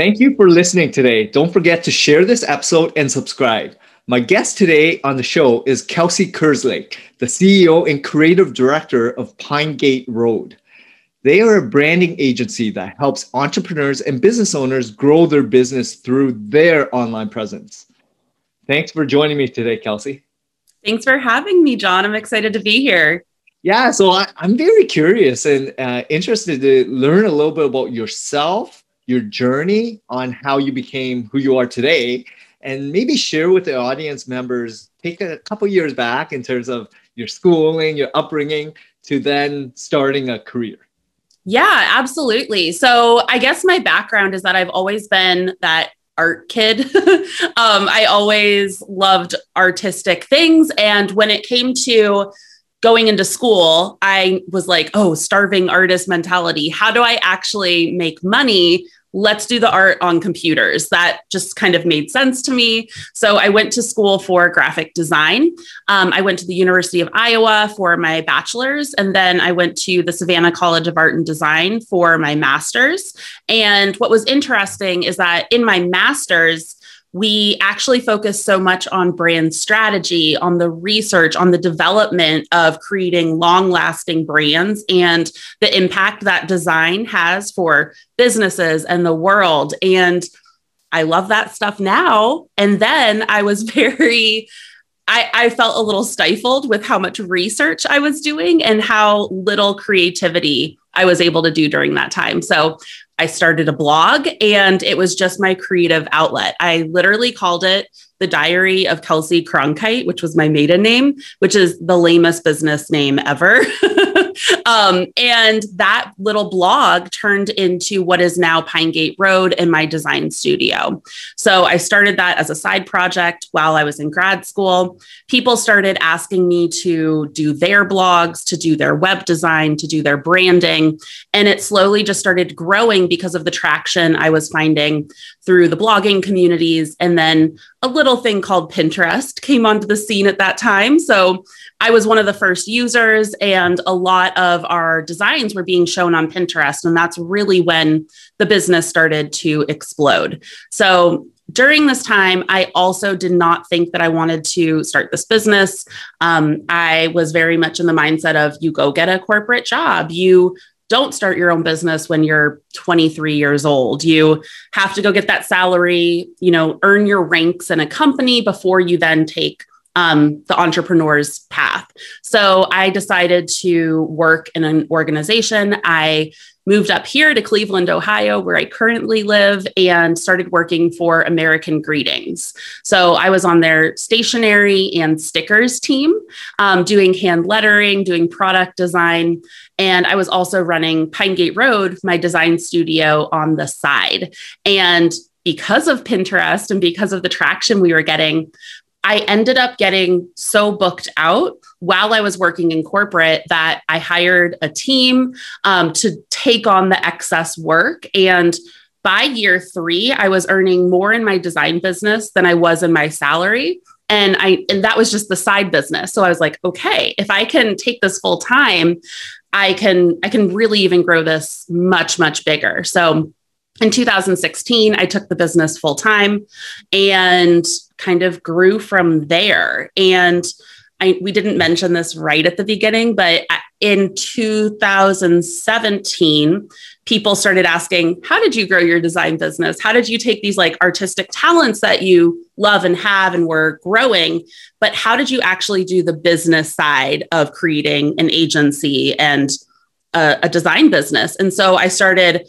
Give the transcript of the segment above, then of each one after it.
Thank you for listening today. Don't forget to share this episode and subscribe. My guest today on the show is Kelsey Kerslake, the CEO and creative director of Pinegate Road. They are a branding agency that helps entrepreneurs and business owners grow their business through their online presence. Thanks for joining me today, Kelsey. Thanks for having me, John. I'm excited to be here. Yeah, so I, am very curious and uh, interested to learn a little bit about yourself your journey on how you became who you are today. And maybe share with the audience members take a couple years back in terms of your schooling your upbringing to then starting a career. Yeah absolutely. So i guess my background is that i've always been that art kid. Um, i always loved artistic things. And when it came to going into school, I was like, oh, starving artist mentality. How do I actually make money let's do the art on computers. That just kind of made sense to me. So I went to school for graphic design. Um, I went to the University of Iowa for my bachelor's, and then I went to the Savannah College of Art and Design for my master's. And what was interesting is that in my master's, we actually focus so much on brand strategy, on the research, on the development of creating long lasting brands and the impact that design has for businesses and the world. And I love that stuff now. And then I was very, I, I, felt a little stifled with how much research I was doing and how little creativity I was able to do during that time. So I started a blog and it was just my creative outlet. I literally called it the Diary of Kelsey Cronkite, which was my maiden name, which is the lamest business name ever. um, and that little blog turned into what is now Pinegate Road and my design studio. So I started that as a side project while I was in grad school. People started asking me to do their blogs, to do their web design, to do their branding. And it slowly just started growing because of the traction I was finding through the blogging communities. And then a little thing called Pinterest came onto the scene at that time. So I was one of the first users, and a lot of our designs were being shown on Pinterest. And that's really when the business started to explode. So during this time, I also did not think that I wanted to start this business. Um, I was very much in the mindset of you go get a corporate job, you don't start your own business when you're 23 years old. You have to go get that salary, you know, earn your ranks in a company before you then take um, the entrepreneur's path. So I decided to work in an organization. I moved up here to Cleveland, Ohio, where I currently live, and started working for American Greetings. So I was on their stationery and stickers team, um, doing hand lettering, doing product design. And I was also running Pinegate Road, my design studio on the side. And because of Pinterest and because of the traction we were getting, I ended up getting so booked out while I was working in corporate that I hired a team um, to take on the excess work. And by year three, I was earning more in my design business than I was in my salary. And I and that was just the side business. So I was like, okay, if I can take this full time, I can I can really even grow this much much bigger. So in 2016, I took the business full time and kind of grew from there. And I, we didn't mention this right at the beginning, but in 2017, people started asking, How did you grow your design business? How did you take these like artistic talents that you love and have and were growing? But how did you actually do the business side of creating an agency and a, a design business? And so I started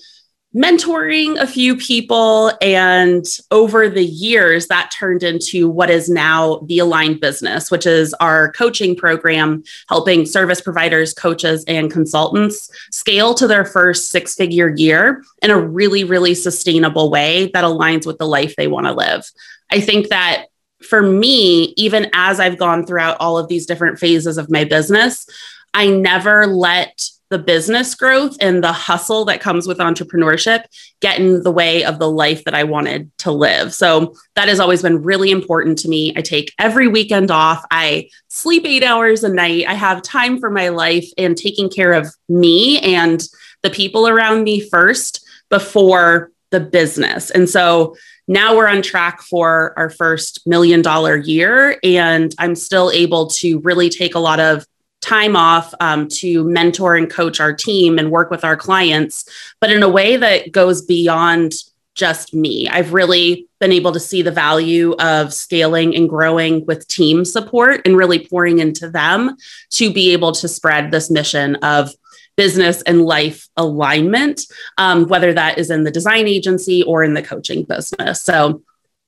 mentoring a few people. And over the years, that turned into what is now the Aligned Business, which is our coaching program helping service providers, coaches, and consultants scale to their first six figure year in a really, really sustainable way that aligns with the life they want to live. I think that for me, even as I've gone throughout all of these different phases of my business, I never let the business growth and the hustle that comes with entrepreneurship get in the way of the life that I wanted to live. So that has always been really important to me. I take every weekend off. I sleep eight hours a night. I have time for my life and taking care of me and the people around me first before the business. And so now we're on track for our first million dollar year. And I'm still able to really take a lot of time off um, to mentor and coach our team and work with our clients, but in a way that goes beyond just me. I've really been able to see the value of scaling and growing with team support and really pouring into them to be able to spread this mission of business and life alignment, um, whether that is in the design agency or in the coaching business. So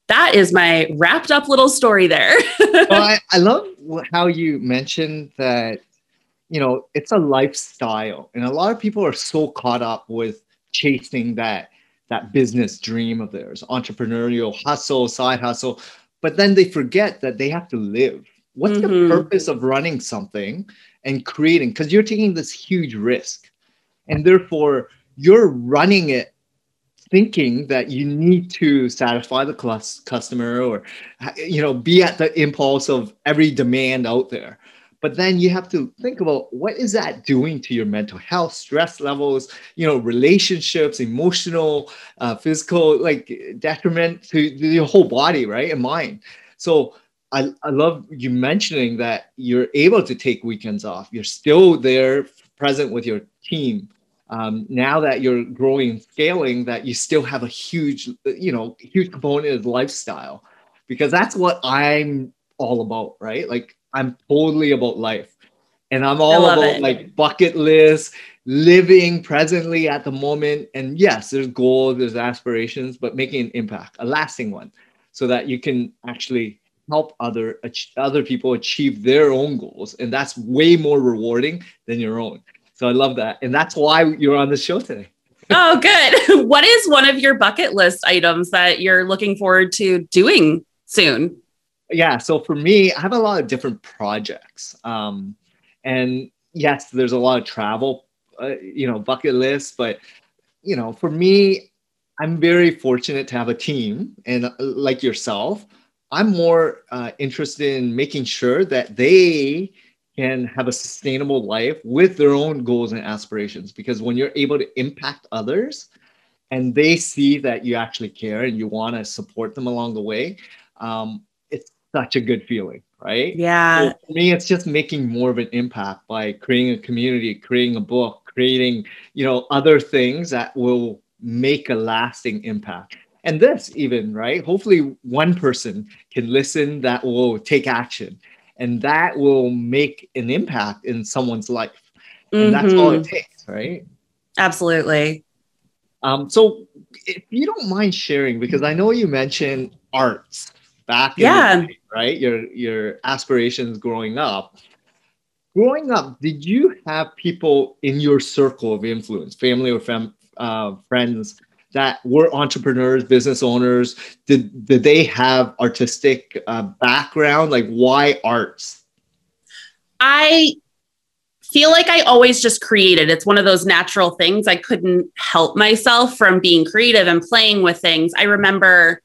that is my wrapped up little story there. well, I, I love how you mentioned that, you know, it's a lifestyle. And a lot of people are so caught up with chasing that that business dream of theirs, entrepreneurial hustle, side hustle, but then they forget that they have to live. What's mm-hmm. the purpose of running something and creating? Because you're taking this huge risk. And therefore, you're running it thinking that you need to satisfy the customer or you know be at the impulse of every demand out there. But then you have to think about what is that doing to your mental health stress levels you know relationships emotional uh, physical like detriment to your whole body right and mind. So I, I love you mentioning that you're able to take weekends off. You're still there present with your team um, now that you're growing and scaling that you still have a huge you know huge component of lifestyle. Because that's what i'm all about right? Like i'm totally about life. And i'm all about it. like bucket list living presently at the moment. And yes there's goals there's aspirations but making an impact a lasting one so that you can actually help other other people achieve their own goals. And that's way more rewarding than your own so I love that. And that's why you're on the show today. oh, good. What is one of your bucket list items that you're looking forward to doing soon? Yeah. So for me, I have a lot of different projects. Um, and yes, there's a lot of travel, uh, you know, bucket lists. But, you know, for me, I'm very fortunate to have a team and uh, like yourself. I'm more uh, interested in making sure that they can have a sustainable life with their own goals and aspirations. Because when you're able to impact others and they see that you actually care and you want to support them along the way, um, it's such a good feeling, right? Yeah. So for me, it's just making more of an impact by creating a community, creating a book, creating, you know, other things that will make a lasting impact and this even right hopefully one person can listen that will take action and that will make an impact in someone's life. And mm-hmm. that's all it mm-hmm. takes right? Absolutely. Um, so if you don't mind sharing because i know you mentioned arts back yeah. day, right? Your your aspirations growing up. Growing up did you have people in your circle of influence family or fam- uh, friends that were entrepreneurs, business owners? Did did they have artistic uh, background? Like, why arts? I feel like I always just created. It's one of those natural things. I couldn't help myself from being creative and playing with things. I remember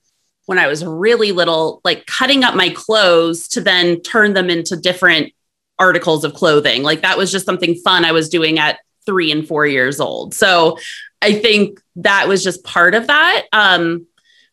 when I was really little, like cutting up my clothes to then turn them into different articles of clothing. Like that was just something fun I was doing at three and four years old. So I think that was just part of that. Um,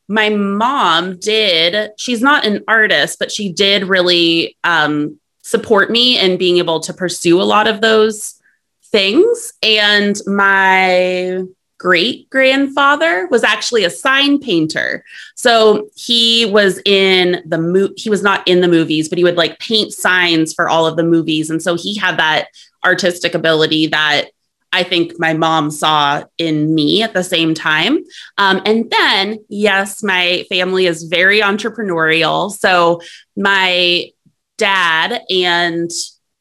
my mom did, she's not an artist, but she did really um, support me in being able to pursue a lot of those things. And my great grandfather was actually a sign painter. So he was in the mo- he was not in the movies, but he would like paint signs for all of the movies. And so he had that artistic ability that I think my mom saw in me at the same time. Um, and then, yes, my family is very entrepreneurial. So my dad and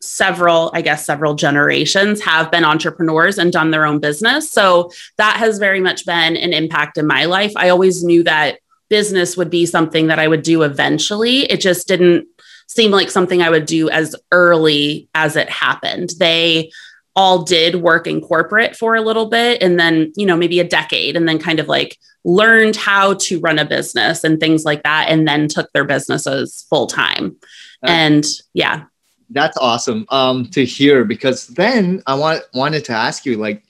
several, I guess, several generations have been entrepreneurs and done their own business. So that has very much been an impact in my life. I always knew that business would be something that I would do eventually. It just didn't seem like something I would do as early as it happened. They all did work in corporate for a little bit and then, you know, maybe a decade and then kind of like learned how to run a business and things like that and then took their businesses full time. and yeah. That's awesome um, to hear because then I want wanted to ask you like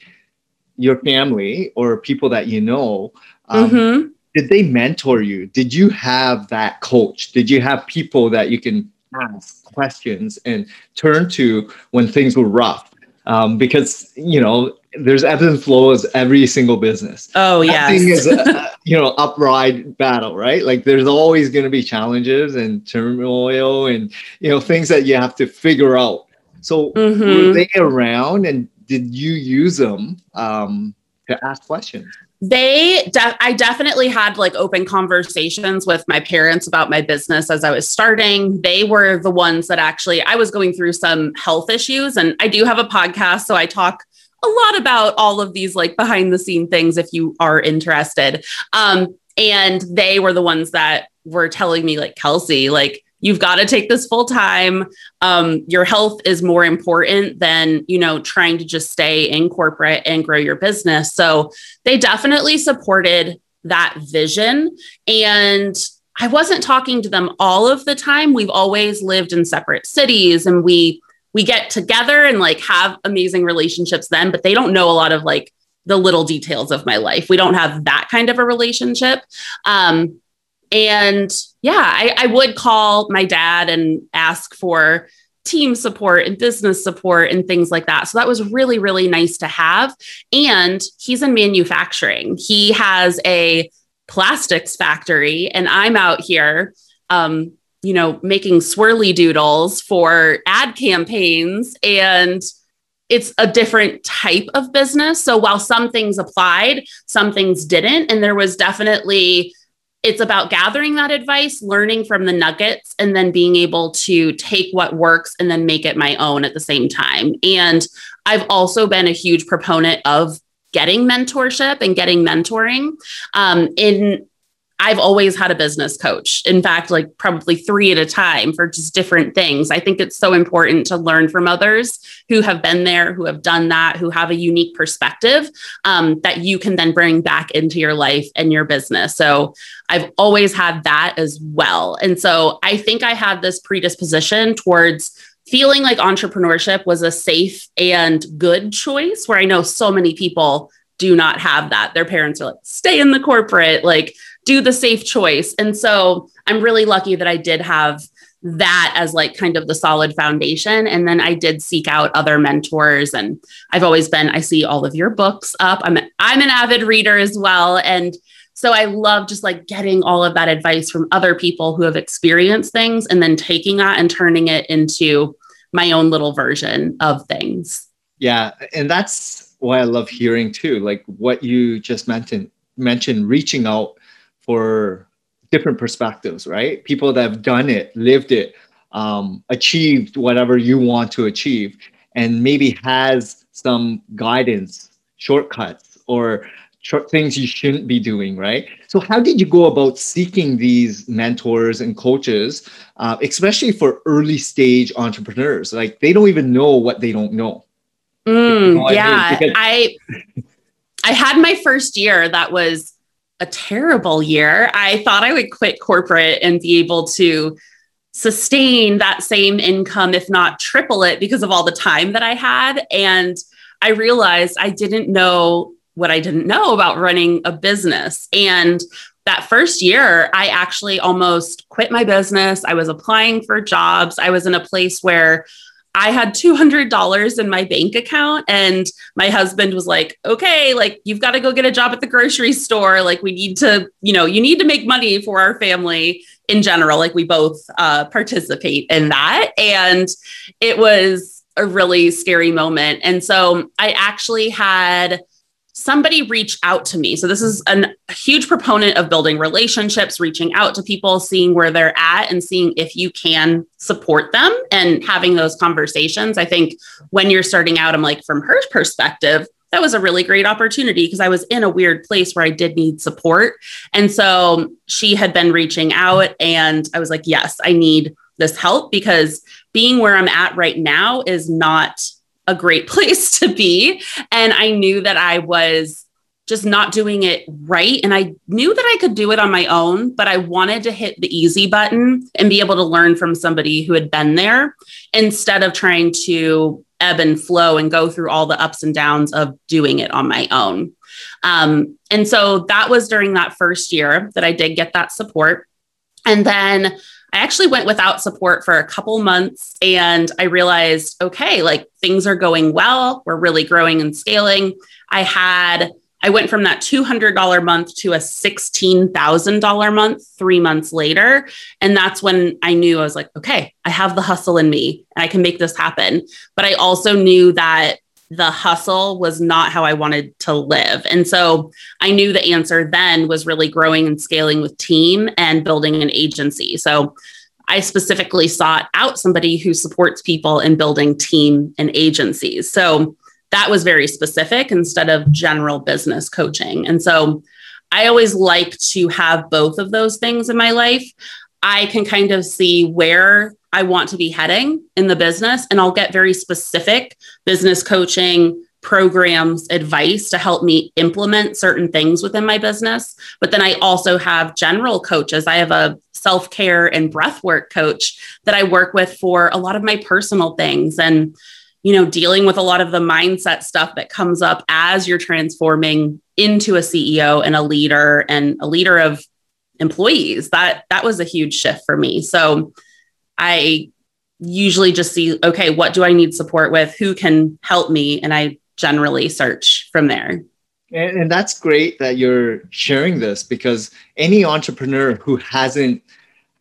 your family or people that you know um, mm-hmm. did they mentor you did you have that coach did you have people that you can ask questions and turn to when things were rough um, because you know there's ebbs and flows every single business. Oh yeah, thing is a, you know upright battle, right? Like there's always going to be challenges and turmoil and you know things that you have to figure out. So mm-hmm. were they around, and did you use them um, to ask questions? They de- i definitely had like open conversations with my parents about my business as i was starting. They were the ones that actually i was going through some health issues and i do have a podcast so i talk a lot about all of these like behind the scene things if you are interested. Um, and they were the ones that were telling me like kelsey like you've got to take this full time. Um, your health is more important than you know trying to just stay in corporate and grow your business. So they definitely supported that vision. And i wasn't talking to them all of the time. We've always lived in separate cities and we we get together and like have amazing relationships then but they don't know a lot of like the little details of my life. We don't have that kind of a relationship. Um, and yeah, I, I would call my dad and ask for team support and business support and things like that. So that was really, really nice to have. And he's in manufacturing, he has a plastics factory, and I'm out here. Um, you know, making swirly doodles for ad campaigns and it's a different type of business. So while some things applied, some things didn't. And there was definitely it's about gathering that advice, learning from the nuggets, and then being able to take what works and then make it my own at the same time. And I've also been a huge proponent of getting mentorship and getting mentoring. Um, in I've always had a business coach. In fact, like probably three at a time for just different things. I think it's so important to learn from others who have been there, who have done that, who have a unique perspective um, that you can then bring back into your life and your business. So I've always had that as well. And so I think I had this predisposition towards feeling like entrepreneurship was a safe and good choice, where I know so many people do not have that. Their parents are like, stay in the corporate, like, do the safe choice. And so I'm really lucky that I did have that as like kind of the solid foundation. And then i did seek out other mentors. And i've always been i see all of your books up. I'm i'm an avid reader as well. And so i love just like getting all of that advice from other people who have experienced things and then taking that and turning it into my own little version of things. Yeah. And that's why i love hearing too like what you just mentioned mentioned reaching out for different perspectives, right? People that have done it, lived it, um, achieved whatever you want to achieve, and maybe has some guidance, shortcuts, or short things you shouldn't be doing, right? So, how did you go about seeking these mentors and coaches, uh, especially for early stage entrepreneurs? Like they don't even know what they don't know. Mm, you know yeah, I, I I had my first year that was a terrible year. I thought I would quit corporate and be able to sustain that same income, if not triple it, because of all the time that I had. And I realized I didn't know what I didn't know about running a business. And that first year, I actually almost quit my business. I was applying for jobs. I was in a place where I had $200 in my bank account and my husband was like, "Okay, like you've got to go get a job at the grocery store. Like we need to, you know, you need to make money for our family in general. Like we both uh, participate in that." And it was a really scary moment. And so I actually had somebody reach out to me. So this is an, a huge proponent of building relationships, reaching out to people, seeing where they're at and seeing if you can support them and having those conversations. I think when you're starting out, I'm like, from her perspective, that was a really great opportunity because I was in a weird place where I did need support. And so she had been reaching out, and I was like, yes, I need this help because being where I'm at right now is not a great place to be. And I knew that I was just not doing it right. And I knew that I could do it on my own, but I wanted to hit the easy button and be able to learn from somebody who had been there instead of trying to ebb and flow and go through all the ups and downs of doing it on my own. Um, and so that was during that first year that I did get that support. And then I actually went without support for a couple months and I realized, okay, like things are going well. We're really growing and scaling. I had I went from that $200 month to a $16,000 month three months later. And that's when I knew I was like, okay, I have the hustle in me and I can make this happen. But I also knew that the hustle was not how I wanted to live. And so I knew the answer then was really growing and scaling with team and building an agency. So I specifically sought out somebody who supports people in building team and agencies. So that was very specific instead of general business coaching. And so I always like to have both of those things in my life. I can kind of see where I want to be heading in the business, and I'll get very specific business coaching programs, advice to help me implement certain things within my business. But then I also have general coaches. I have a self care and breath work coach that I work with for a lot of my personal things. And you know, dealing with a lot of the mindset stuff that comes up as you're transforming into a CEO and a leader and a leader of employees. That that was a huge shift for me. So I usually just see, okay, what do I need support with? Who can help me? And I generally search from there. And, and that's great that you're sharing this because any entrepreneur who hasn't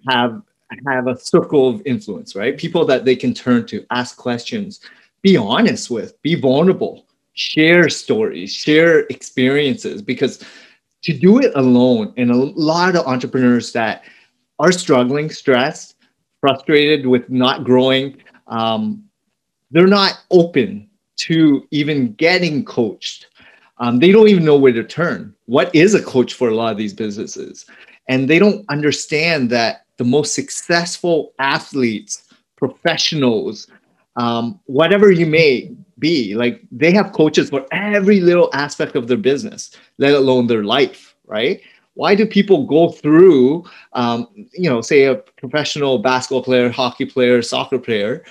have have a circle of influence, right? People that they can turn to, ask questions, be honest with, be vulnerable, share stories, share experiences, because to do it alone, and a lot of entrepreneurs that are struggling, stressed, frustrated with not growing, um, they're not open to even getting coached. Um, they don't even know where to turn. What is a coach for a lot of these businesses? And they don't understand that the most successful athletes, professionals, um, whatever you may be like they have coaches for every little aspect of their business let alone their life right why do people go through um, you know say a professional basketball player hockey player soccer player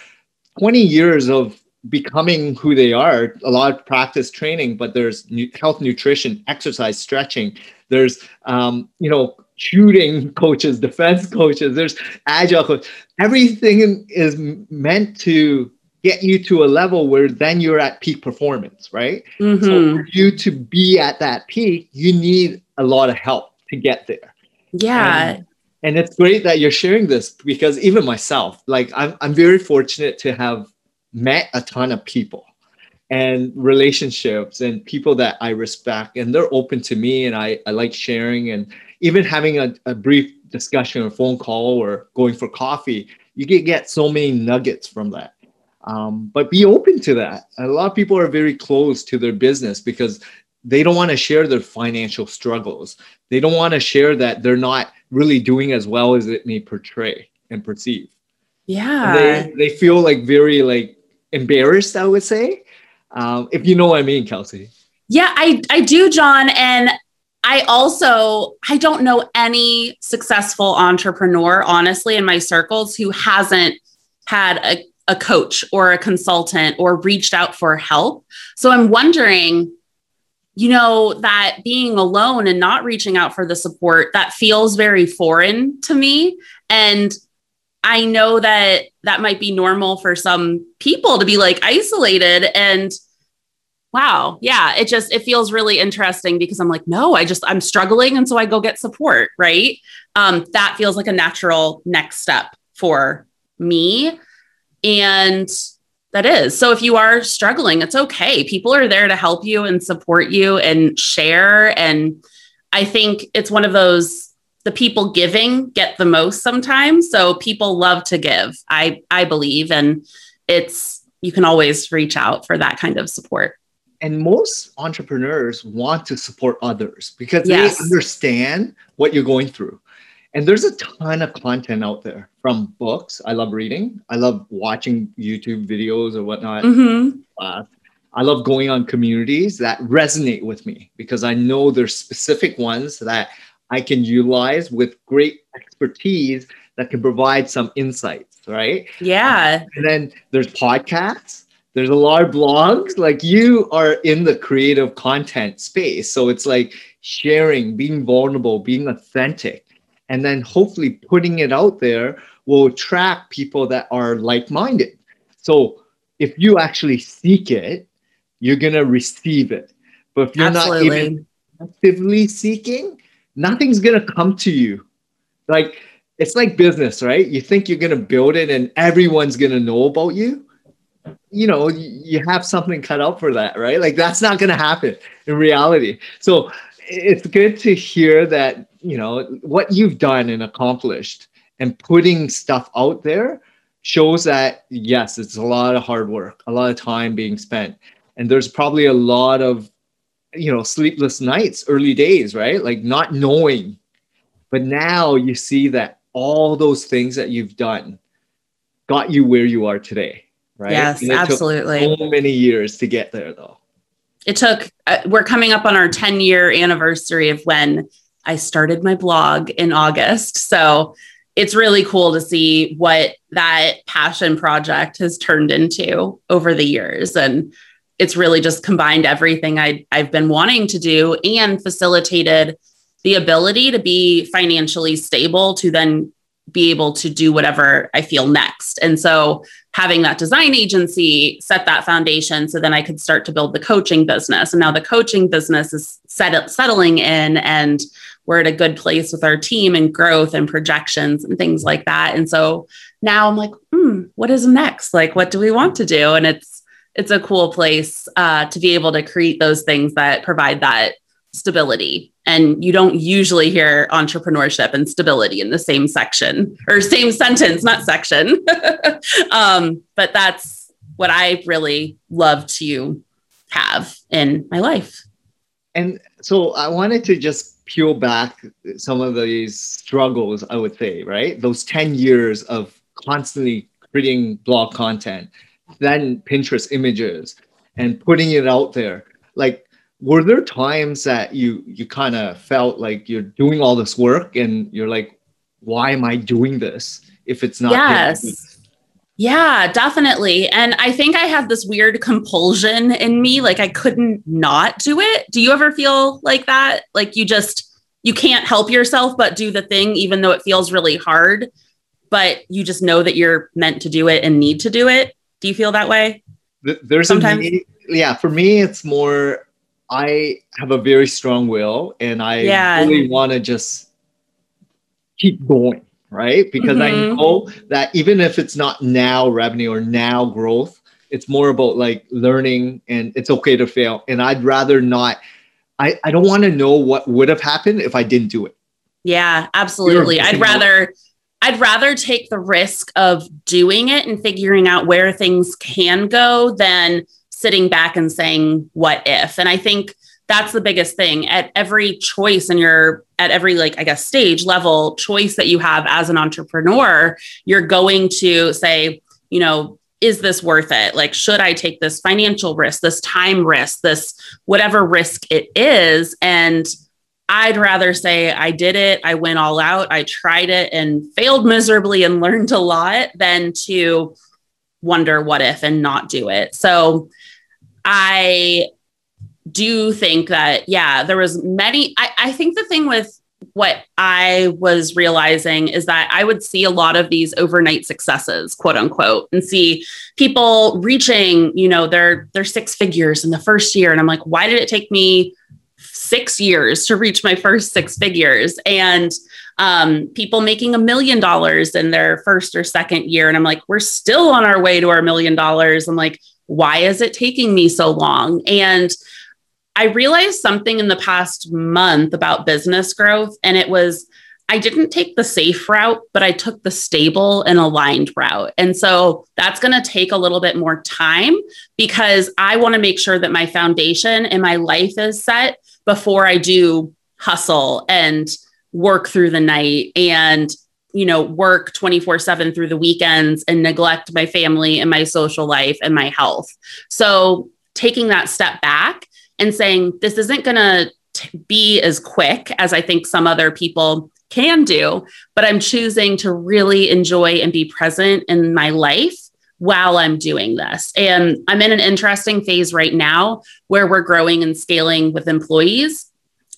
20 years of becoming who they are a lot of practice training but there's health nutrition exercise stretching there's um, you know shooting coaches defense coaches there's agile coaches everything is meant to get you to a level where then you're at peak performance, right? Mm-hmm. So for you to be at that peak, you need a lot of help to get there. Yeah. And, and it's great that you're sharing this because even myself, like I'm, I'm very fortunate to have met a ton of people and relationships and people that I respect and they're open to me and I, I like sharing and even having a, a brief discussion or phone call or going for coffee, you can get so many nuggets from that. Um, but be open to that. A lot of people are very close to their business because they don't want to share their financial struggles. They don't want to share that they're not really doing as well as it may portray and perceive. Yeah. they, they feel like very like embarrassed, I would say. Um, if you know what I mean, Kelsey. Yeah, I, I do, John. And I also I don't know any successful entrepreneur, honestly, in my circles who hasn't had a a coach or a consultant or reached out for help. So I'm wondering, you know, that being alone and not reaching out for the support that feels very foreign to me. And I know that that might be normal for some people to be like isolated and wow yeah it just it feels really interesting because i'm like no i just i'm struggling and so i go get support right um, that feels like a natural next step for me and that is. So if you are struggling, it's okay. People are there to help you and support you and share. And I think it's one of those the people giving get the most sometimes. So people love to give. I I believe and it's you can always reach out for that kind of support. and most entrepreneurs want to support others because Yes. they understand what you're going through. And there's a ton of content out there from books. I love reading. I love watching YouTube videos or whatnot. Mhm. Uh, I love going on communities that resonate with me because I know there's specific ones that I can utilize with great expertise that can provide some insights, right? Yeah. And then there's podcasts. There's a lot of blogs. Like you are in the creative content space. So it's like sharing, being vulnerable, being authentic, and then hopefully putting it out there will attract people that are like minded. So if you actually seek it, you're going to receive it. But if you're not even actively seeking, nothing's going to come to you. Like it's like business, right? You think you're going to build it and everyone's going to know about you. You know, you have something cut out for that, right? Like that's not going to happen in reality. So it's good to hear that, you know, what you've done and accomplished and putting stuff out there shows that yes, it's a lot of hard work, a lot of time being spent. And there's probably a lot of, you know, sleepless nights, early days, right? Like not knowing. But now you see that all those things that you've done got you where you are today, right? Yes, And it took absolutely. so many years to get there, though. It took uh, we're coming up on our 10 year anniversary of when i started my blog in august. So it's really cool to see what that passion project has turned into over the years. And it's really just combined everything I, i've been wanting to do and facilitated the ability to be financially stable to then be able to do whatever i feel next and so having that design agency set that foundation so then I could start to build the coaching business. And now the coaching business is set, settling in and we're at a good place with our team and growth and projections and things like that. And so now I'm like, hmm, what is next? Like, what do we want to do? And it's, it's a cool place uh, to be able to create those things that provide that stability. And you don't usually hear entrepreneurship and stability in the same section or same sentence, not section. um, but that's what I really love to have in my life. And so I wanted to just peel back some of these struggles, I would say, right? Those 10 years of constantly creating blog content, then Pinterest images and putting it out there. Like, were there times that you you kind of felt like you're doing all this work and you're like, why am I doing this if it's not yes. Yeah, definitely. And I think I have this weird compulsion in me. Like I couldn't not do it. Do you ever feel like that? Like you just, you can't help yourself but do the thing, even though it feels really hard, but you just know that you're meant to do it and need to do it. Do you feel that way? There's Sometimes- need- yeah for me it's more i have a very strong will and i Yeah. really want to just keep going right because i Mhm. know that even if it's not now revenue or now growth it's more about like learning and it's okay to fail and i'd rather not i, I don't want to know what would have happened if i didn't do it Yeah, absolutely. I'd rather I'd rather take the risk of doing it and figuring out where things can go than sitting back and saying what if. And I think that's the biggest thing at every choice in your at every like I guess stage level choice that you have as an entrepreneur, you're going to say, you know, is this worth it? Like should I take this financial risk, this time risk, this whatever risk it is and I'd rather say I did it, I went all out, I tried it and failed miserably and learned a lot than to wonder what if and not do it. So I do think that, yeah, there was many. I, I think the thing with what I was realizing is that I would see a lot of these overnight successes, quote unquote, and see people reaching, you know, their their six figures in the first year. And I'm like, why did it take me six years to reach my first six figures and um, people making a million dollars in their first or second year and i'm like we're still on our way to our million dollars i'm like why is it taking me so long and i realized something in the past month about business growth and it was I didn't take the safe route, but I took the stable and aligned route. And so that's going to take a little bit more time because I want to make sure that my foundation and my life is set before I do hustle and work through the night and you know work 24/7 through the weekends and neglect my family and my social life and my health. So taking that step back and saying this isn't going to be as quick as I think some other people can do, but I'm choosing to really enjoy and be present in my life while I'm doing this. And I'm in an interesting phase right now where we're growing and scaling with employees.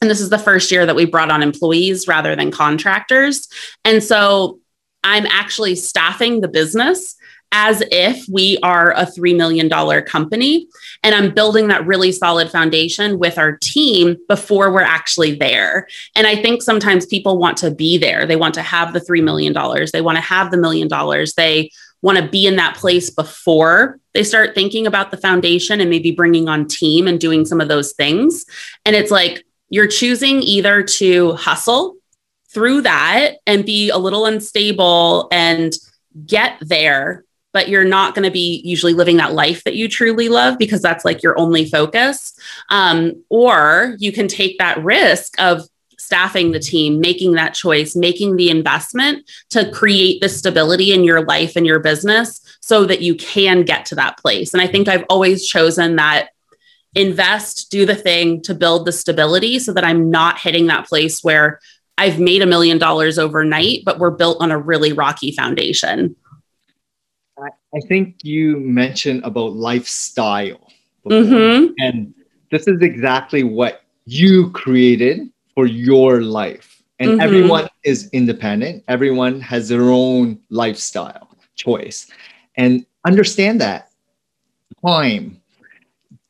And this is the first year that we brought on employees rather than contractors. And so I'm actually staffing the business as if we are a $3 million company. And I'm building that really solid foundation with our team before we're actually there. And I think sometimes people want to be there. They want to have the $3 million, they want to have the million dollars. They want to be in that place before they start thinking about the foundation and maybe bringing on team and doing some of those things. And it's like you're choosing either to hustle through that and be a little unstable and get there but you're not going to be usually living that life that you truly love because that's like your only focus. Um, or you can take that risk of staffing the team, making that choice, making the investment to create the stability in your life and your business so that you can get to that place. And I think I've always chosen that invest, do the thing to build the stability so that I'm not hitting that place where I've made a million dollars overnight, but we're built on a really rocky foundation. I think you mentioned about lifestyle. Mm-hmm. And this is exactly what you created for your life. And mm-hmm. everyone is independent, everyone has their own lifestyle choice. And understand that time.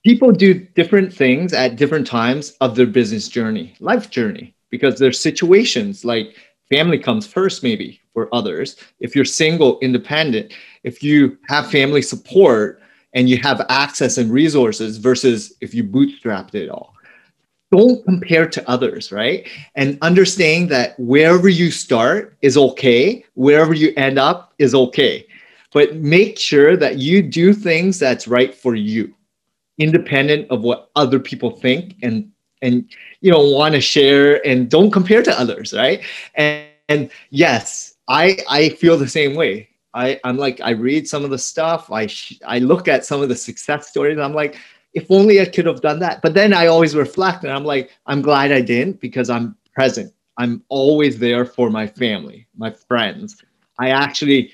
People do different things at different times of their business journey, life journey, because there's situations like family comes first, maybe for others. If you're single, independent, if you have family support and you have access and resources versus if you bootstrapped it all. Don't compare to others, right? And understand that wherever you start is okay, wherever you end up is okay. But make sure that you do things that's right for you, independent of what other people think and and you know want to share and don't compare to others, right? And, and yes, I I feel the same way. I, I'm like, I read some of the stuff. I, sh- I look at some of the success stories. I'm like, if only I could have done that. But then I always reflect and I'm like, I'm glad I didn't because I'm present. I'm always there for my family, my friends. I actually,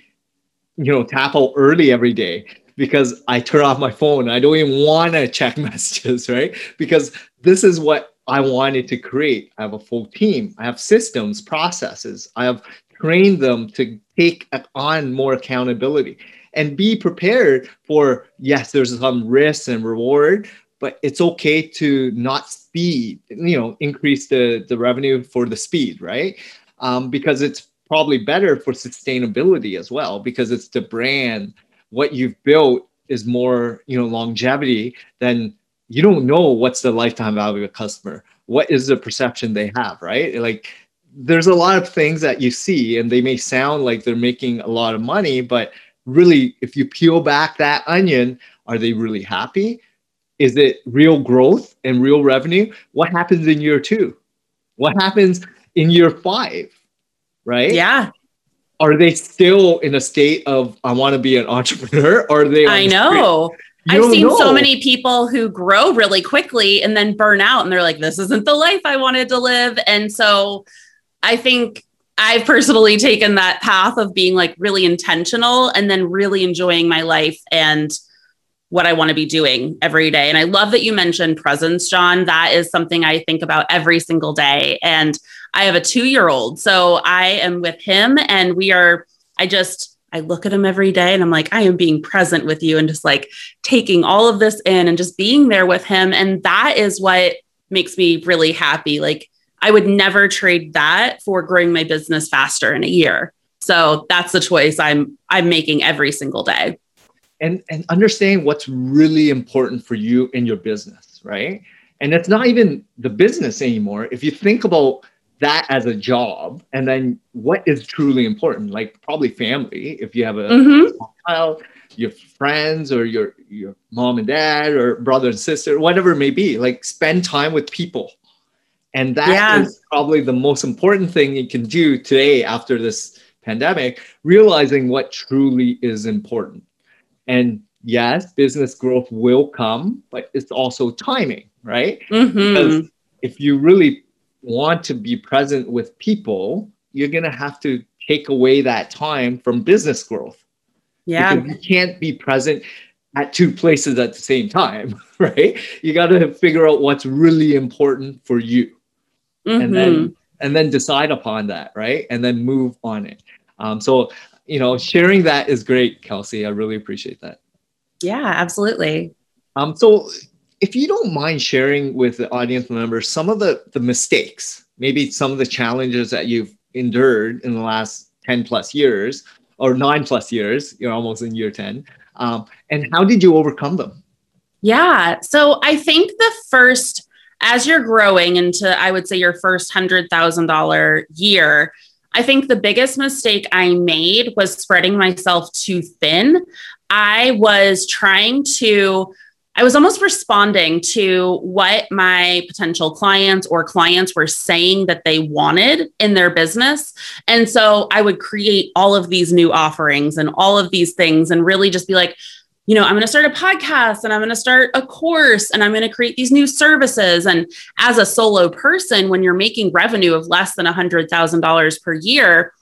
you know, tap out early every day because I turn off my phone. I don't even want to check messages, right? Because this is what I wanted to create. I have a full team. I have systems, processes. I have trained them to take on more accountability and be prepared for yes there's some risk and reward but it's okay to not speed you know increase the the revenue for the speed right um, because it's probably better for sustainability as well because it's the brand what you've built is more you know longevity than you don't know what's the lifetime value of a customer. What is the perception they have right? Like there's a lot of things that you see and they may sound like they're making a lot of money but really if you peel back that onion are they really happy? Is it real growth and real revenue? What happens in year two? What happens in year five right? Yeah are they still in a state of i want to be an entrepreneur or are they i know I've seen know. so many people who grow really quickly and then burn out and they're like, this isn't the life I wanted to live. And so I think I've personally taken that path of being like really intentional and then really enjoying my life and what I want to be doing every day. And I love that you mentioned presence, John. That is something I think about every single day. And I have a two year old. So I am with him and we are, I just, I look at him every day and I'm like, I am being present with you and just like taking all of this in and just being there with him. And that is what makes me really happy. Like, I would never trade that for growing my business faster in a year. So that's the choice I'm I'm making every single day. And and understand what's really important for you in your business, right? And it's not even the business anymore. If you think about that as a job and then what is truly important like probably family if you have a Mhm. child your friends or your your mom and dad or brother and sister whatever it may be like spend time with people and that is Yeah. probably the most important thing you can do today after this pandemic realizing what truly is important and yes business growth will come but it's also timing right Mhm. because if you really want to be present with people, you're going to have to take away that time from business growth. Yeah. Because you can't be present at two places at the same time, right? You got to figure out what's really important for you and Mhm. then and then decide upon that, right? And then move on it. Um, so, you know, sharing that is great, Kelsey. I really appreciate that. yeah, absolutely. Um, so if you don't mind sharing with the audience members some of the, the mistakes, maybe some of the challenges that you've endured in the last 10 plus years or nine plus years, you're almost in year 10. Um, and how did you overcome them? Yeah. So I think the first, as you're growing into, I would say, your first $100,000 year, I think the biggest mistake I made was spreading myself too thin. I was trying to, I was almost responding to what my potential clients or clients were saying that they wanted in their business. And so I would create all of these new offerings and all of these things and really just be like, you know, I'm going to start a podcast and I'm going to start a course and I'm going to create these new services. And as a solo person, when you're making revenue of less than $100,000 per year,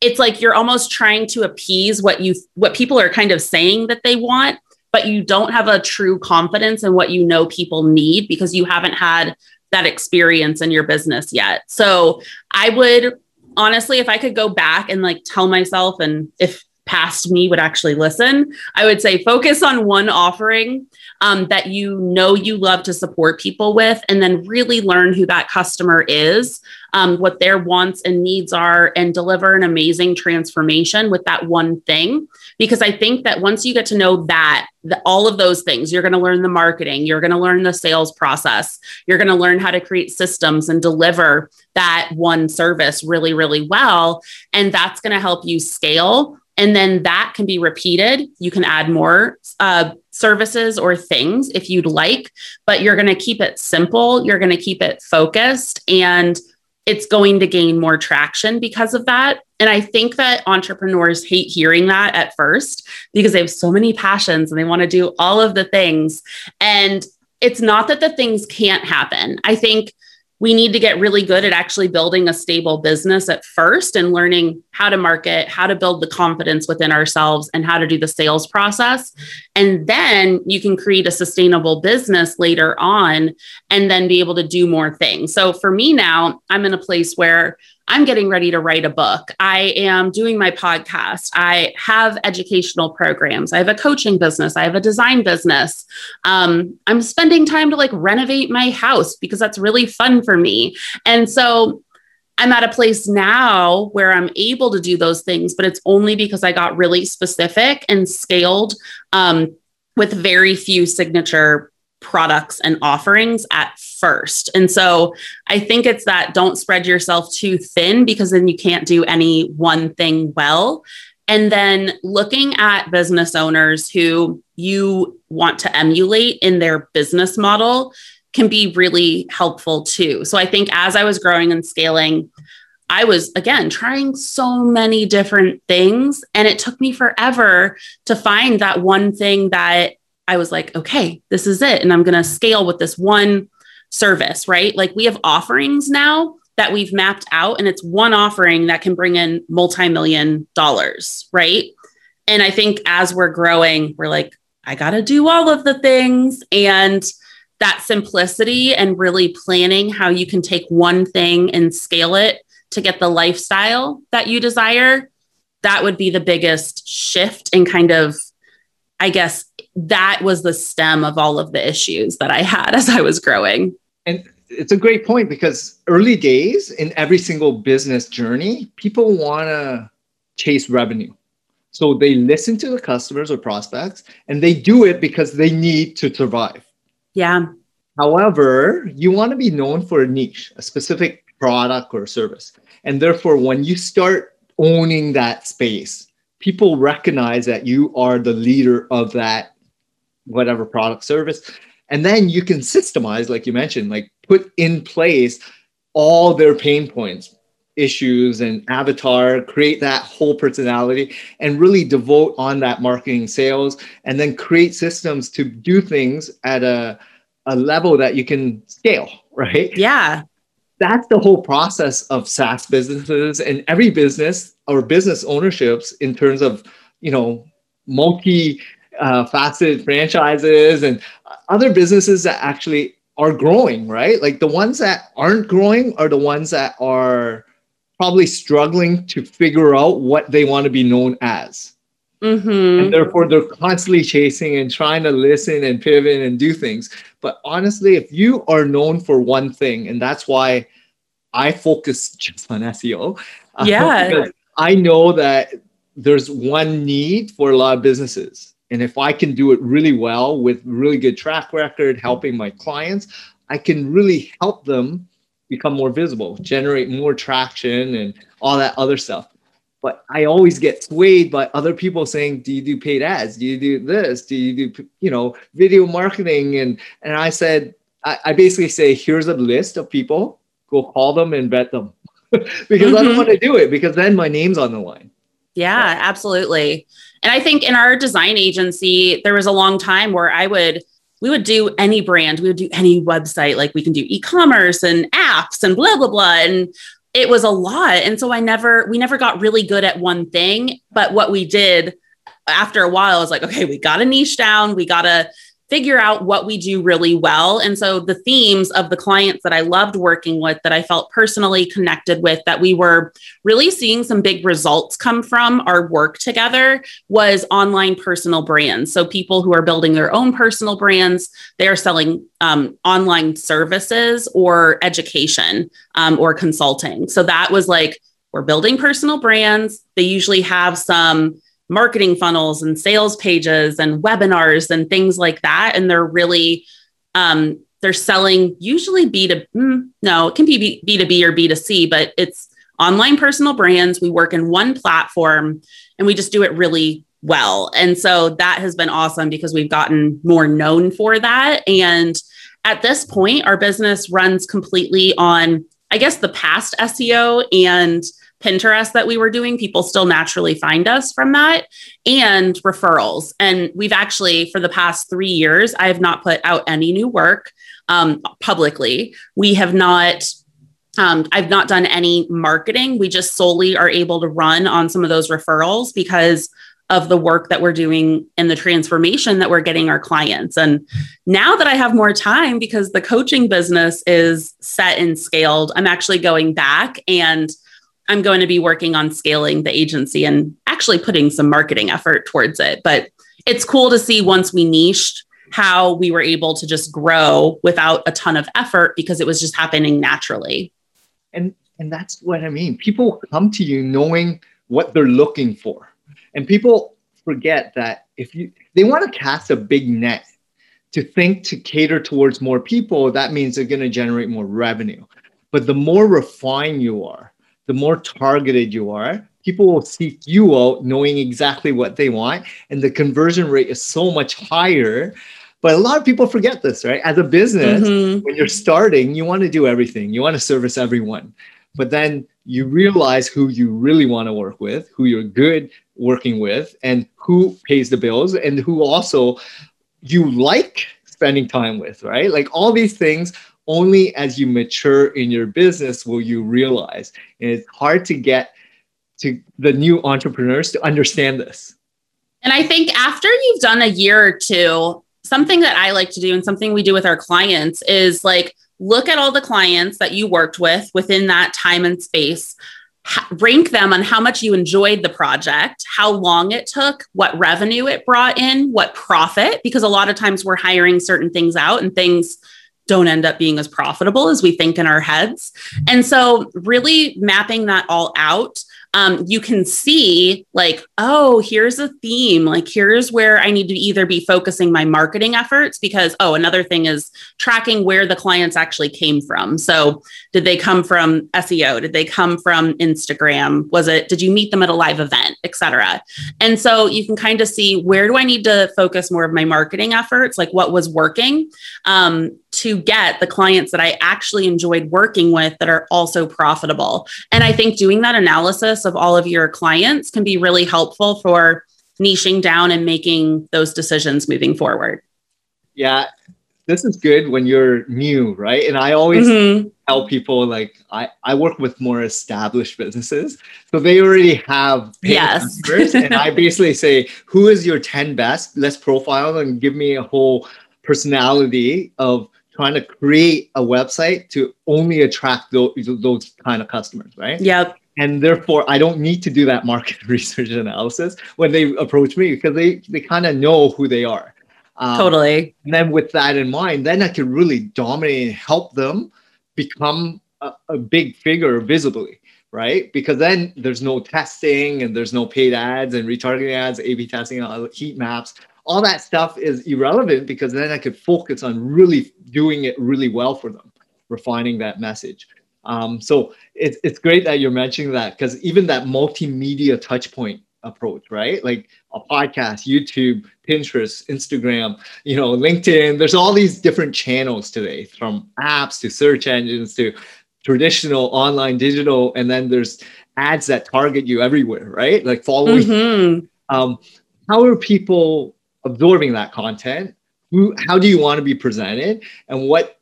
it's like you're almost trying to appease what you what people are kind of saying that they want but you don't have a true confidence in what you know people need because you haven't had that experience in your business yet so i would honestly if i could go back and like tell myself and if past me would actually listen i would say focus on one offering um, that you know you love to support people with and then really learn who that customer is um, what their wants and needs are and deliver an amazing transformation with that one thing. Because i think that once you get to know that the, all of those things you're going to learn the marketing you're going to learn the sales process you're going to learn how to create systems and deliver that one service really really well and that's going to help you scale and then that can be repeated you can add more uh, services or things if you'd like but you're going to keep it simple you're going to keep it focused and it's going to gain more traction because of that. And I think that entrepreneurs hate hearing that at first because they have so many passions and they want to do all of the things. And it's not that the things can't happen. I think we need to get really good at actually building a stable business at first and learning how to market, how to build the confidence within ourselves, and how to do the sales process. And then you can create a sustainable business later on and then be able to do more things. So for me now, I'm in a place where I'm getting ready to write a book. I am doing my podcast. I have educational programs. I have a coaching business. I have a design business. Um, I'm spending time to like renovate my house because that's really fun for me. And so I'm at a place now where I'm able to do those things, but it's only because I got really specific and scaled um, with very few signature products and offerings at first. And so I think it's that don't spread yourself too thin because then you can't do any one thing well. And then looking at business owners who you want to emulate in their business model can be really helpful too. So I think as I was growing and scaling, I was again trying so many different things. And it took me forever to find that one thing that I was like, okay, this is it. And I'm going to scale with this one service, right? Like we have offerings now that we've mapped out, and it's one offering that can bring in multi million dollars, right? And I think as we're growing, we're like, I got to do all of the things. And that simplicity and really planning how you can take one thing and scale it to get the lifestyle that you desire, that would be the biggest shift and kind of, I guess, that was the stem of all of the issues that I had as I was growing. And it's a great point because early days in every single business journey, people want to chase revenue. So they listen to the customers or prospects and they do it because they need to survive. Yeah. However, you want to be known for a niche, a specific product or service. And therefore, when you start owning that space, people recognize that you are the leader of that whatever product service. And then you can systemize, like you mentioned, like put in place all their pain points, issues, and avatar, create that whole personality, and really devote on that marketing sales, and then create systems to do things at a, a level that you can scale, right? Yeah that's the whole process of SaaS businesses and every business or business ownerships in terms of you know multi uh, faceted franchises and other businesses that actually are growing right like the ones that aren't growing are the ones that are probably struggling to figure out what they want to be known as mm-hmm. and therefore they're constantly chasing and trying to listen and pivot and do things but honestly if you are known for one thing and that's why i focus just on seo uh, yeah I know that there's one need for a lot of businesses. And if I can do it really well with really good track record, helping my clients, I can really help them become more visible, generate more traction, and all that other stuff. But I always get swayed by other people saying, "Do you do paid ads? Do you do this? Do you do you know video marketing?" And and I said, I, I basically say, "Here's a list of people. Go call them and vet them." because mm-hmm. I don't mm-hmm. want to do it because then my name's on the line. Yeah, absolutely. And I think in our design agency, there was a long time where I would we would do any brand, we would do any website, like we can do e-commerce and apps and blah blah blah. And it was a lot. And so I never we never got really good at one thing. But what we did after a while is like, okay, we got a niche down, we gotta figure out what we do really well. And so the themes of the clients that I loved working with, that I felt personally connected with, that we were really seeing some big results come from our work together was online personal brands. So people who are building their own personal brands, they are selling um, online services or education um, or consulting. So that was like, we're building personal brands. They usually have some marketing funnels and sales pages and webinars and things like that. And they're really, um, they're selling usually B to mm, no, it can be B to B or B to C, but it's online personal brands. We work in one platform and we just do it really well. And so that has been awesome because we've gotten more known for that. And at this point, our business runs completely on, I guess, the past SEO and Pinterest that we were doing, people still naturally find us from that and referrals. And we've actually, for the past three years, I have not put out any new work um, publicly. We have not. Um, I've not done any marketing. We just solely are able to run on some of those referrals because of the work that we're doing and the transformation that we're getting our clients. And now that I have more time because the coaching business is set and scaled, I'm actually going back and I'm going to be working on scaling the agency and actually putting some marketing effort towards it. But it's cool to see once we niched how we were able to just grow without a ton of effort because it was just happening naturally. And and that's what I mean. People come to you knowing what they're looking for. And people forget that if you they want to cast a big net to think to cater towards more people, that means they're going to generate more revenue. But the more refined you are, the more targeted you are, people will seek you out knowing exactly what they want. And the conversion rate is so much higher. But a lot of people forget this, right? As a business, mm-hmm. when you're starting, you want to do everything, you want to service everyone. But then you realize who you really want to work with, who you're good working with, and who pays the bills, and who also you like spending time with, right? Like all these things only as you mature in your business will you realize. And it's hard to get to the new entrepreneurs to understand this. And I think after you've done a year or two, something that I like to do and something we do with our clients is like look at all the clients that you worked with within that time and space rank them on how much you enjoyed the project, how long it took, what revenue it brought in, what profit, because a lot of times we're hiring certain things out and things don't end up being as profitable as we think in our heads. And so, really mapping that all out um, you can see like, oh, here's a theme. Like, here's where I need to either be focusing my marketing efforts because, oh, another thing is tracking where the clients actually came from. So, did they come from SEO? Did they come from Instagram? Was it, did you meet them at a live event, et cetera? And so you can kind of see where do I need to focus more of my marketing efforts? Like, what was working? Um, to get the clients that I actually enjoyed working with that are also profitable. And I think doing that analysis of all of your clients can be really helpful for niching down and making those decisions moving forward. Yeah, this is good when you're new, right? And I always mm-hmm. tell people like I, I work with more established businesses. So they already have yes. and I basically say, who is your 10 best? Let's profile and give me a whole personality of trying to create a website to only attract those, those kind of customers, right? Yep. And therefore, I don't need to do that market research analysis when they approach me because they, they kind of know who they are. Um, totally. And then with that in mind, then I can really dominate and help them become a, a big figure visibly, right? Because then there's no testing and there's no paid ads and retargeting ads, A/B testing, heat maps all that stuff is irrelevant because then I could focus on really doing it really well for them, refining that message. Um, so it's it's great that you're mentioning that because even that multimedia touch point approach, right? Like a podcast, YouTube, Pinterest, Instagram, you know, LinkedIn. There's all these different channels today, from apps to search engines to traditional online digital, and then there's ads that target you everywhere, right? Like following. Mm-hmm. Um, how are people absorbing that content who how do you want to be presented and what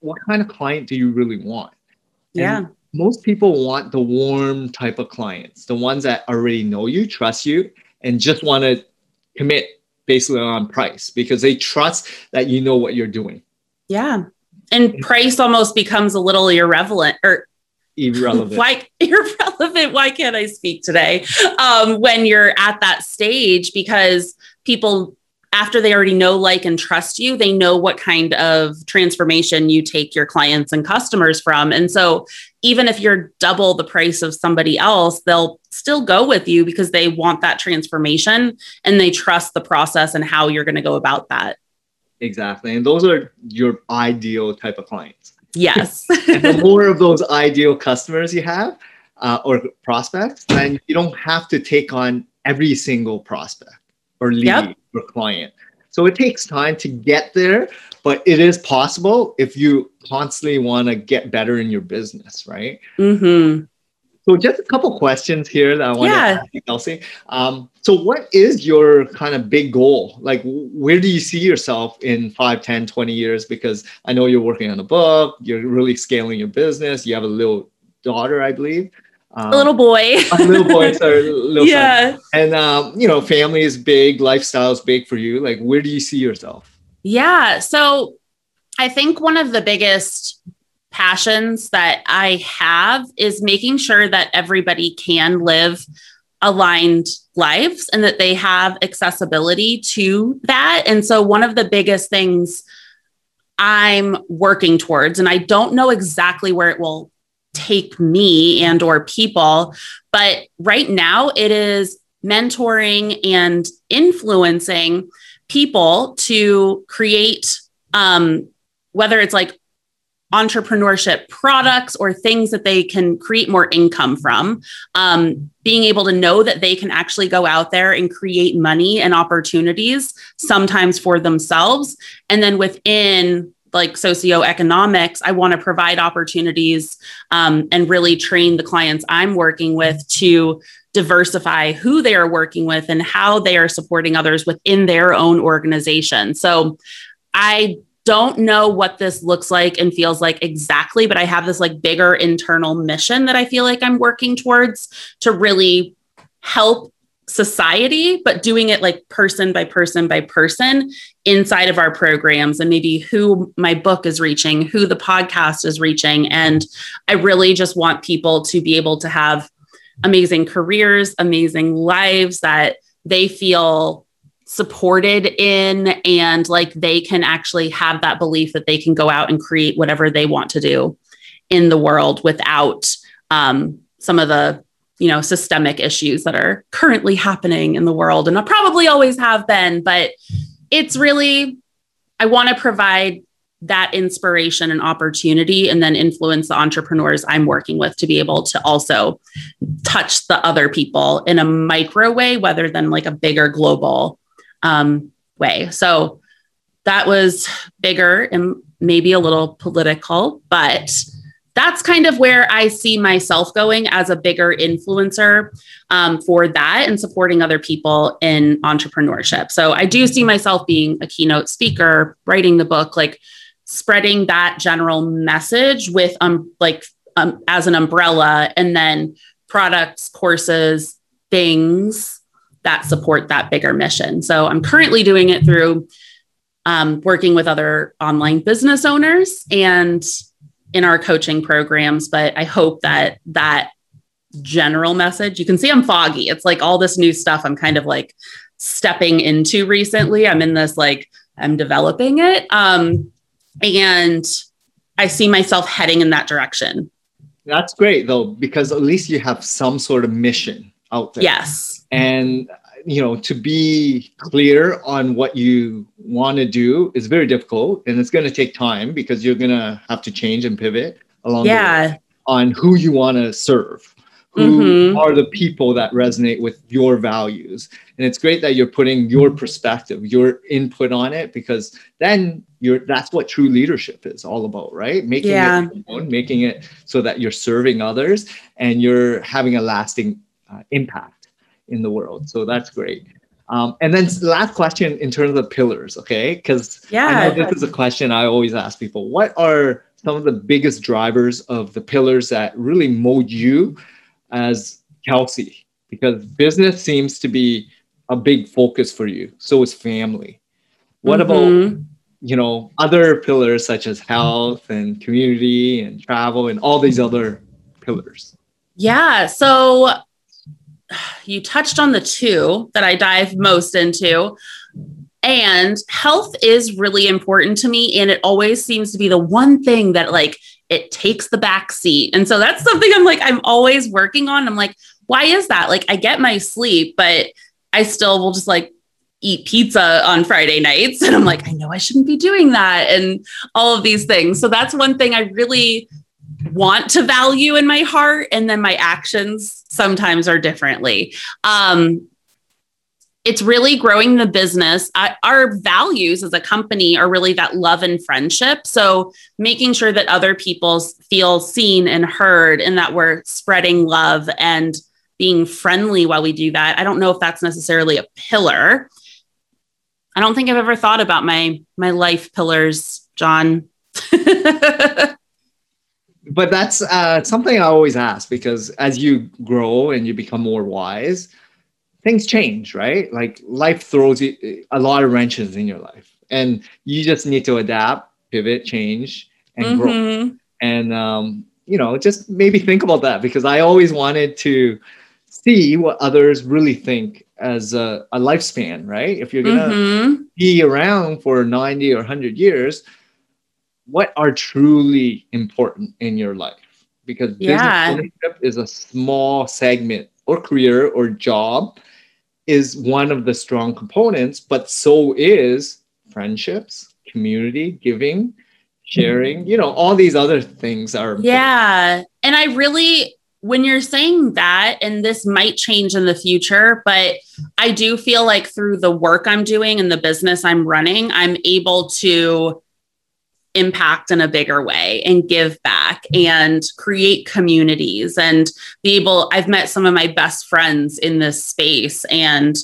what kind of client do you really want yeah and most people want the warm type of clients the ones that already know you trust you and just want to commit basically on price because they trust that you know what you're doing yeah and price almost becomes a little irrelevant or irrelevant. Why irrelevant? Why can't I speak today? Um, when you're at that stage, because people after they already know, like, and trust you, they know what kind of transformation you take your clients and customers from. And so, even if you're double the price of somebody else, they'll still go with you because they want that transformation and they trust the process and how you're going to go about that. Exactly. And those are your ideal type of clients. Yes. and the more of those ideal customers you have uh, or prospects, then you don't have to take on every single prospect or lead yep. or client. So it takes time to get there, but it is possible if you constantly want to get better in your business, right? Mm-hmm. So just a couple questions here that I want yeah. to ask you, Kelsey. Um, so what is your kind of big goal? Like where do you see yourself in 5, 10, 20 years? Because I know you're working on a book, you're really scaling your business, you have a little daughter, I believe. Um, a little boy. a little boy, sorry, little yeah. Son. And um, you know, family is big, lifestyle is big for you. Like, where do you see yourself? Yeah. So I think one of the biggest passions that I have is making sure that everybody can live aligned lives and that they have accessibility to that. And so one of the biggest things I'm working towards, and I don't know exactly where it will take me and or people. But right now it is mentoring and influencing people to create um, whether it's like entrepreneurship products or things that they can create more income from um, being able to know that they can actually go out there and create money and opportunities sometimes for themselves. And then within like socioeconomics, I want to provide opportunities um, and really train the clients I'm working with to diversify who they are working with and how they are supporting others within their own organization. So I don't know what this looks like and feels like exactly, but I have this like bigger internal mission that I feel like I'm working towards to really help society, but doing it like person by person by person inside of our programs and maybe who my book is reaching, who the podcast is reaching. And I really just want people to be able to have amazing careers, amazing lives that they feel supported in and like they can actually have that belief that they can go out and create whatever they want to do in the world without um, some of the you know, systemic issues that are currently happening in the world and probably always have been. But it's really, I want to provide that inspiration and opportunity and then influence the entrepreneurs I'm working with to be able to also touch the other people in a micro way rather than like a bigger global um, way. So that was bigger and maybe a little political, but that's kind of where I see myself going as a bigger influencer um, for that and supporting other people in entrepreneurship. So I do see myself being a keynote speaker, writing the book, like spreading that general message with um like um, as an umbrella and then products, courses, things that support that bigger mission. So I'm currently doing it through um, working with other online business owners and in our coaching programs. But I hope that that general message, you can see I'm foggy. It's like all this new stuff I'm kind of like stepping into recently. I'm in this like, I'm developing it. Um, and I see myself heading in that direction. That's great though, because at least you have some sort of mission out there. Yes. And you know, to be clear on what you want to do is very difficult and it's going to take time because you're going to have to change and pivot along yeah. on who you want to serve. Who mm-hmm. are the people that resonate with your values? And it's great that you're putting your perspective, your input on it, because then you're that's what true leadership is all about, right? Making yeah. it own, making it so that you're serving others and you're having a lasting uh, impact in the world. So that's great. Um, and then last question in terms of pillars, okay? Because yeah, I know this is a question I always ask people. What are some of the biggest drivers of the pillars that really mold you as Kelsey? Because business seems to be a big focus for you. So is family. What mm-hmm. about you know other pillars such as health and community and travel and all these other pillars? Yeah. So you touched on the two that I dive most into. And health is really important to me. And it always seems to be the one thing that, like, it takes the back seat. And so that's something I'm like, I'm always working on. I'm like, why is that? Like, I get my sleep, but I still will just like eat pizza on Friday nights. And I'm like, I know I shouldn't be doing that. And all of these things. So that's one thing I really want to value in my heart and then my actions sometimes are differently. Um, it's really growing the business. I, our values as a company are really that love and friendship. So making sure that other people feel seen and heard and that we're spreading love and being friendly while we do that. I don't know if that's necessarily a pillar. I don't think i've ever thought about my my life pillars john but that's uh, something I always ask because as you grow and you become more wise, things change, right? Like life throws you a lot of wrenches in your life, and you just need to adapt, pivot, change, and mm-hmm. grow. And um, you know, just maybe think about that because I always wanted to see what others really think as a, a lifespan, right? If you're gonna mm-hmm. be around for 90 or 100 years, what are truly important in your life? Because business ownership is a small segment or career or job is one of the strong components but so is friendships community giving sharing mm-hmm. you know all these other things are important. yeah. And i really when you're saying that and this might change in the future but i do feel like through the work i'm doing and the business i'm running i'm able to impact in a bigger way and give back and create communities and be able I've met some of my best friends in this space and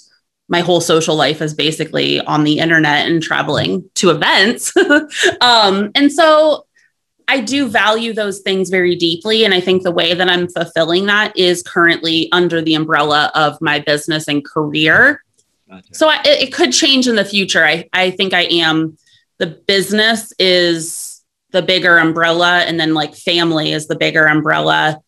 my whole social life is basically on the internet and traveling to events. um, and so I do value those things very deeply. And I think the way that I'm fulfilling that is currently under the umbrella of my business and career. Gotcha. So I, it, it could change in the future. I, I think I am the business is the bigger umbrella and then like family is the bigger umbrella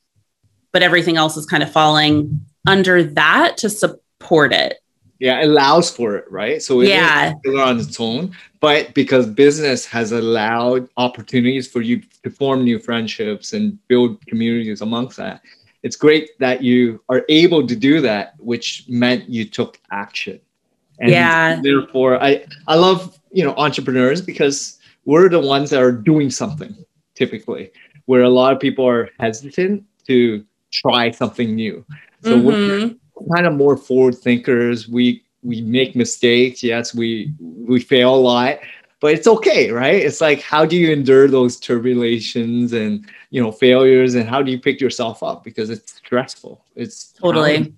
but everything else is kind of falling under that to support it yeah it allows for it right so it yeah on its own but because business has allowed opportunities for you to form new friendships and build communities amongst that it's great that you are able to do that, which meant you took action. And yeah. Therefore, I I love you know entrepreneurs because we're the ones that are doing something typically, where a lot of people are hesitant to try something new. So mm-hmm. we're kind of more forward thinkers. We we make mistakes. Yes, we we fail a lot, but it's okay, right? It's like how do you endure those turbulations and you know failures, and how do you pick yourself up because it's stressful. It's totally.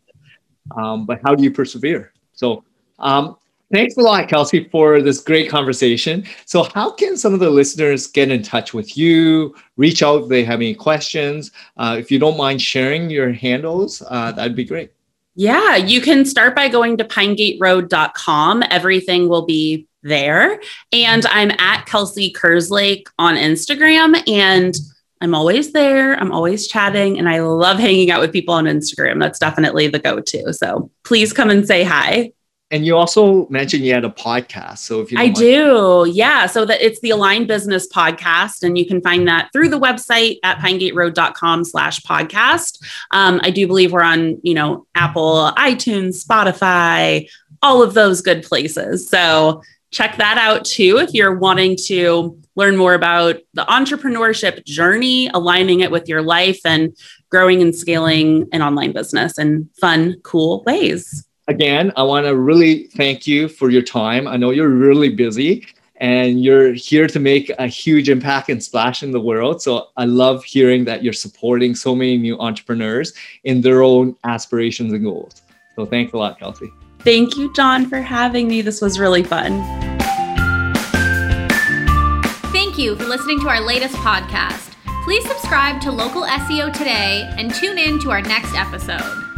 Um, but how do you persevere? So um, Thanks a lot, Kelsey, for this great conversation. So, how can some of the listeners get in touch with you, reach out if they have any questions? Uh, if you don't mind sharing your handles, uh, that'd be great. Yeah, you can start by going to pinegateroad.com. Everything will be there. And I'm at Kelsey Kerslake on Instagram. And I'm always there. I'm always chatting. And I love hanging out with people on Instagram. That's definitely the go to. So please come and say hi. And you also mentioned you had a podcast. So if you I do, yeah. So that it's the Aligned Business Podcast, and you can find that through the website at pinegateroad.com slash podcast. Um, I do believe we're on, you know, Apple, iTunes, Spotify, all of those good places. So check that out too if you're wanting to learn more about the entrepreneurship journey, aligning it with your life and growing and scaling an online business in fun, cool ways again, I want to really thank you for your time. I know you're really busy and you're here to make a huge impact and splash in the world. So I love hearing that you're supporting so many new entrepreneurs in their own aspirations and goals. So thanks a lot, Kelsey. Thank you, John, for having me. This was really fun. Thank you for listening to our latest podcast. Please subscribe to Local SEO today and tune in to our next episode.